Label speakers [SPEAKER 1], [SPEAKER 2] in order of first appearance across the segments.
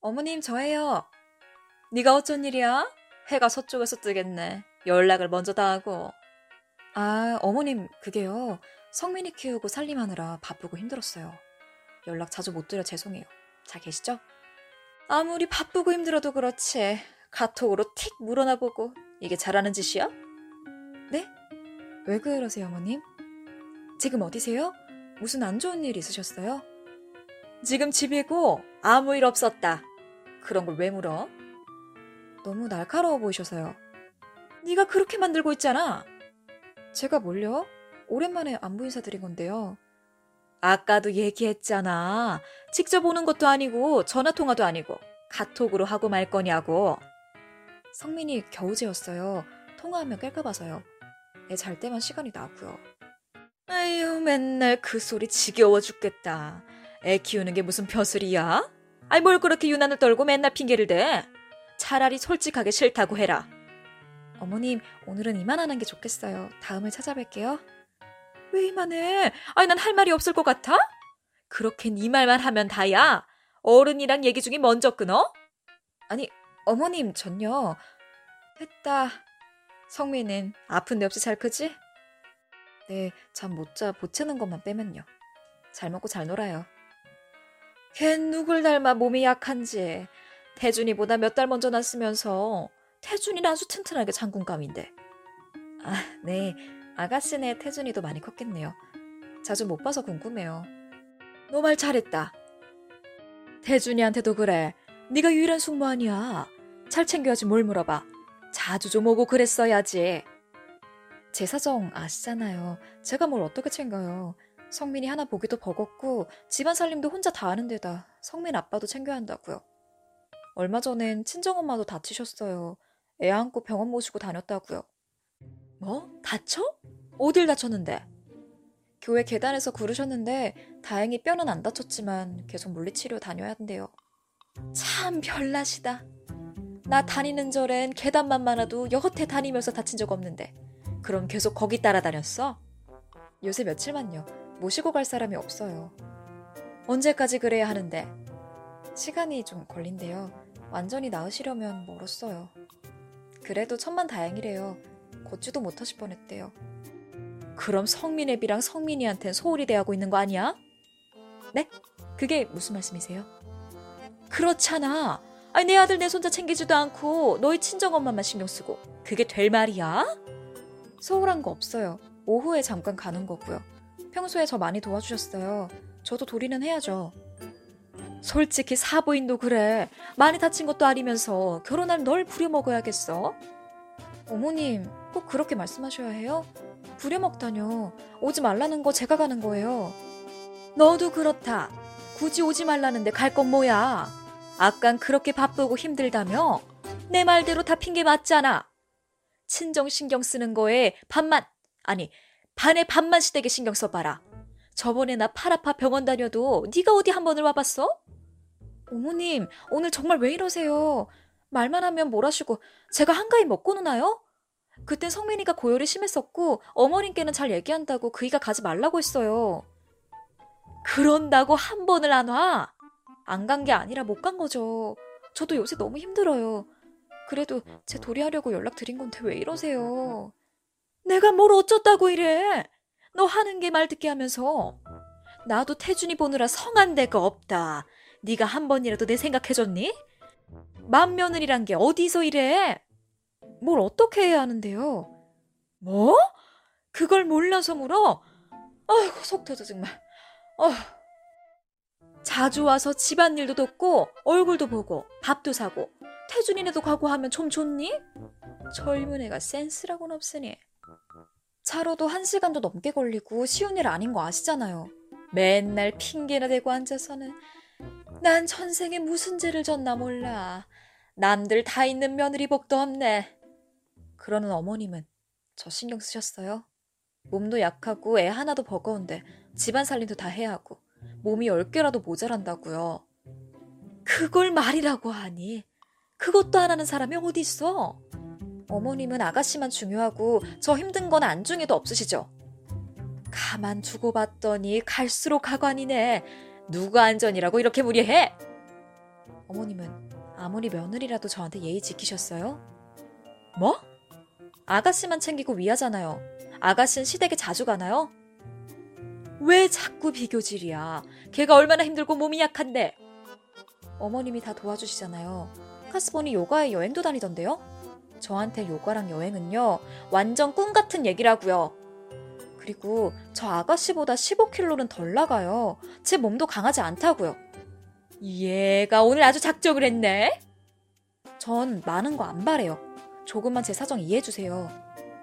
[SPEAKER 1] 어머님 저예요. 네가 어쩐 일이야? 해가 서쪽에서 뜨겠네. 연락을 먼저 다 하고. 아, 어머님 그게요. 성민이 키우고 살림하느라 바쁘고 힘들었어요. 연락 자주 못 드려 죄송해요. 잘 계시죠? 아무리 바쁘고 힘들어도 그렇지. 카톡으로 틱 물어나 보고 이게 잘하는 짓이야? 네? 왜 그러세요, 어머님? 지금 어디세요? 무슨 안 좋은 일 있으셨어요? 지금 집이고 아무 일 없었다. 그런 걸 왜 물어? 너무 날카로워 보이셔서요. 네가 그렇게 만들고 있잖아. 제가 뭘요? 오랜만에 안부 인사드린 건데요. 아까도 얘기했잖아. 직접 오는 것도 아니고 전화 통화도 아니고 카톡으로 하고 말 거냐고. 성민이 겨우재였어요. 통화하면 깰까 봐서요. 애 잘 때만 시간이 나고요. 아유, 맨날 그 소리 지겨워 죽겠다. 애 키우는 게 무슨 벼슬이야? 아이, 뭘 그렇게 유난을 떨고 맨날 핑계를 대? 차라리 솔직하게 싫다고 해라. 어머님, 오늘은 이만하는 게 좋겠어요. 다음에 찾아뵐게요. 왜 이만해? 아니, 난 할 말이 없을 것 같아? 그렇게 네 말만 하면 다야. 어른이랑 얘기 중에 먼저 끊어? 아니, 어머님, 전요. 됐다. 성민은 아픈 데 없이 잘 크지? 네, 잠 못 자 보채는 것만 빼면요. 잘 먹고 잘 놀아요. 걘 누굴 닮아 몸이 약한지. 태준이보다 몇 달 먼저 났으면서 태준이랑 수 튼튼하게 장군감인데. 아, 네. 아가씨네 태준이도 많이 컸겠네요. 자주 못 봐서 궁금해요. 너 말 잘했다. 태준이한테도 그래. 네가 유일한 숙모 아니야. 잘 챙겨야지 뭘 물어봐. 자주 좀 오고 그랬어야지. 제 사정 아시잖아요. 제가 뭘 어떻게 챙겨요. 성민이 하나 보기도 버겁고 집안 살림도 혼자 다 하는 데다 성민 아빠도 챙겨야 한다고요. 얼마 전엔 친정엄마도 다치셨어요. 애 안고 병원 모시고 다녔다고요. 뭐? 다쳐? 어딜 다쳤는데? 교회 계단에서 구르셨는데 다행히 뼈는 안 다쳤지만 계속 물리치료 다녀야 한대요. 참 별나시다. 나 다니는 절엔 계단만 많아도 여태 다니면서 다친 적 없는데 그럼 계속 거기 따라다녔어? 요새 며칠만요. 모시고 갈 사람이 없어요. 언제까지 그래야 하는데? 시간이 좀 걸린대요. 완전히 나으시려면 멀었어요. 그래도 천만 다행이래요. 걷지도 못하실 뻔했대요. 그럼 성민애비랑 성민이한텐 소홀히 대하고 있는 거 아니야? 네? 그게 무슨 말씀이세요? 그렇잖아. 아니, 내 아들 내 손자 챙기지도 않고 너희 친정엄마만 신경 쓰고 그게 될 말이야? 소홀한 거 없어요. 오후에 잠깐 가는 거고요. 평소에 저 많이 도와주셨어요. 저도 도리는 해야죠. 솔직히 사부인도 그래. 많이 다친 것도 아니면서 결혼할 널 부려먹어야겠어? 어머님, 꼭 그렇게 말씀하셔야 해요? 부려먹다뇨. 오지 말라는 거 제가 가는 거예요. 너도 그렇다. 굳이 오지 말라는데 갈 건 뭐야? 아깐 그렇게 바쁘고 힘들다며? 내 말대로 다 핑계 맞잖아. 친정 신경 쓰는 거에 반만, 아니, 반에 반만 시대게 신경 써봐라. 저번에 나 팔 아파 병원 다녀도 네가 어디 한 번을 와봤어? 어머님, 오늘 정말 왜 이러세요? 말만 하면 뭐라시고 제가 한가히 먹고 노나요? 그땐 성민이가 고열이 심했었고 어머님께는 잘 얘기한다고 그이가 가지 말라고 했어요. 그런다고 한 번을 안 와? 안 간 게 아니라 못 간 거죠. 저도 요새 너무 힘들어요. 그래도 제 도리하려고 연락드린 건데 왜 이러세요? 내가 뭘 어쩌다고 이래? 너 하는 게 말 듣게 하면서 나도 태준이 보느라 성한 데가 없다. 네가 한 번이라도 내 생각해줬니? 맏며느리란 게 어디서 이래? 뭘 어떻게 해야 하는데요? 뭐? 그걸 몰라서 물어? 아이고 속 터져 정말. 어. 자주 와서 집안일도 돕고 얼굴도 보고 밥도 사고 태준이네도 가고 하면 좀 좋니? 젊은 애가 센스라고는 없으니. 차로도 한 시간도 넘게 걸리고 쉬운 일 아닌 거 아시잖아요. 맨날 핑계나 대고 앉아서는 난 전생에 무슨 죄를 졌나 몰라. 남들 다 있는 며느리 복도 없네. 그러는 어머님은 저 신경 쓰셨어요? 몸도 약하고 애 하나도 버거운데 집안 살림도 다 해야 하고 몸이 열 개라도 모자란다고요. 그걸 말이라고 하니 그것도 안 하는 사람이 어디 있어? 어머님은 아가씨만 중요하고 저 힘든 건 안중에도 없으시죠? 가만 두고 봤더니 갈수록 가관이네. 누가 안전이라고 이렇게 무리해? 어머님은 아무리 며느리라도 저한테 예의 지키셨어요? 뭐? 아가씨만 챙기고 위하잖아요. 아가씨는 시댁에 자주 가나요? 왜 자꾸 비교질이야? 걔가 얼마나 힘들고 몸이 약한데. 어머님이 다 도와주시잖아요. 카스본이 요가에 여행도 다니던데요? 저한테 요가랑 여행은요, 완전 꿈 같은 얘기라고요. 그리고 저 아가씨보다 15kg는 덜 나가요. 제 몸도 강하지 않다고요. 얘가 오늘 아주 작정을 했네. 전 많은 거 안 바래요. 조금만 제 사정 이해해주세요.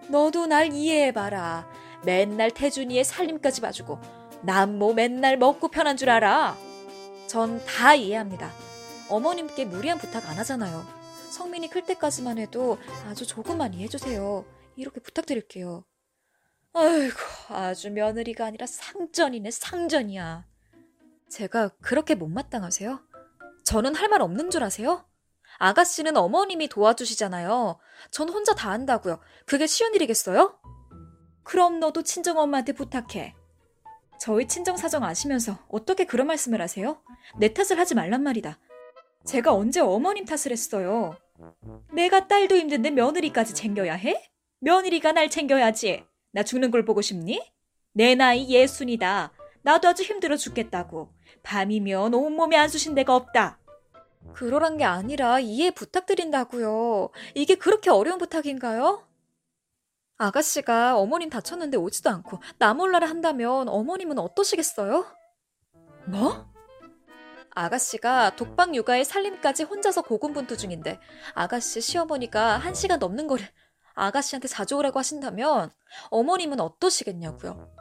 [SPEAKER 1] 너도 날 이해해봐라. 맨날 태준이의 살림까지 봐주고 난 뭐 맨날 먹고 편한 줄 알아. 전 다 이해합니다. 어머님께 무리한 부탁 안 하잖아요. 성민이 클 때까지만 해도 아주 조금만 이해해주세요. 이렇게 부탁드릴게요. 아이고, 아주 며느리가 아니라 상전이네, 상전이야. 제가 그렇게 못마땅하세요? 저는 할 말 없는 줄 아세요? 아가씨는 어머님이 도와주시잖아요. 전 혼자 다 한다고요. 그게 쉬운 일이겠어요? 그럼 너도 친정엄마한테 부탁해. 저희 친정 사정 아시면서 어떻게 그런 말씀을 하세요? 내 탓을 하지 말란 말이다. 제가 언제 어머님 탓을 했어요? 내가 딸도 힘든데 며느리까지 챙겨야 해? 며느리가 날 챙겨야지. 나 죽는 걸 보고 싶니? 내 나이 예순이다. 나도 아주 힘들어 죽겠다고. 밤이면 온몸에 안 쑤신 데가 없다. 그러란 게 아니라 이해 부탁드린다고요. 이게 그렇게 어려운 부탁인가요? 아가씨가 어머님 다쳤는데 오지도 않고 나 몰라라 한다면 어머님은 어떠시겠어요? 뭐? 아가씨가 독방 육아에 살림까지 혼자서 고군분투 중인데 아가씨 시어머니가 한 시간 넘는 거를 아가씨한테 자주 오라고 하신다면 어머님은 어떠시겠냐고요.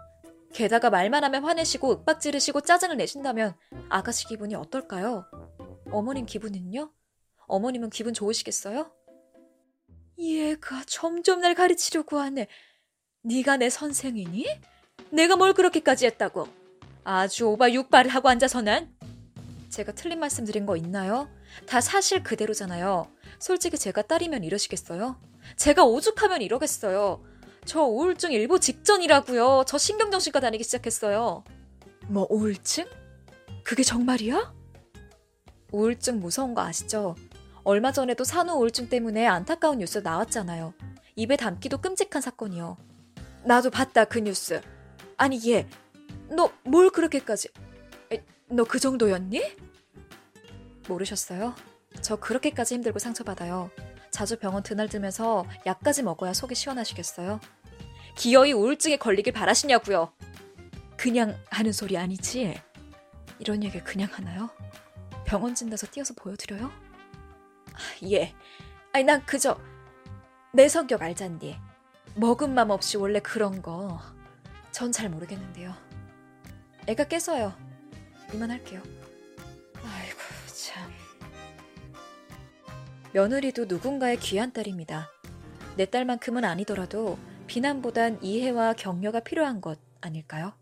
[SPEAKER 1] 게다가 말만 하면 화내시고 윽박 지르시고 짜증을 내신다면 아가씨 기분이 어떨까요? 어머님 기분은요? 어머님은 기분 좋으시겠어요? 얘가 점점 날 가르치려고 하네. 네가 내 선생이니? 내가 뭘 그렇게까지 했다고? 아주 오바 육발을 하고 앉아서는 제가 틀린 말씀 드린 거 있나요? 다 사실 그대로잖아요. 솔직히 제가 딸이면 이러시겠어요? 제가 오죽하면 이러겠어요. 저 우울증 일보 직전이라고요. 저 신경정신과 다니기 시작했어요. 뭐 우울증? 그게 정말이야? 우울증 무서운 거 아시죠? 얼마 전에도 산후 우울증 때문에 안타까운 뉴스 나왔잖아요. 입에 담기도 끔찍한 사건이요. 나도 봤다 그 뉴스. 아니 얘, 너 뭘 그렇게까지? 너 그 정도였니? 모르셨어요? 저 그렇게까지 힘들고 상처받아요. 자주 병원 드날들면서 약까지 먹어야 속이 시원하시겠어요? 기어이 우울증에 걸리길 바라시냐고요. 그냥 하는 소리 아니지? 이런 얘기 그냥 하나요? 병원 진단서 띄어서 보여드려요? 아, 예. 아니 난 그저 내 성격 알잔디. 먹은 맘 없이 원래 그런 거. 전 잘 모르겠는데요. 애가 깨서요. 이만할게요. 아이고 참. 며느리도 누군가의 귀한 딸입니다. 내 딸만큼은 아니더라도 비난보단 이해와 격려가 필요한 것 아닐까요?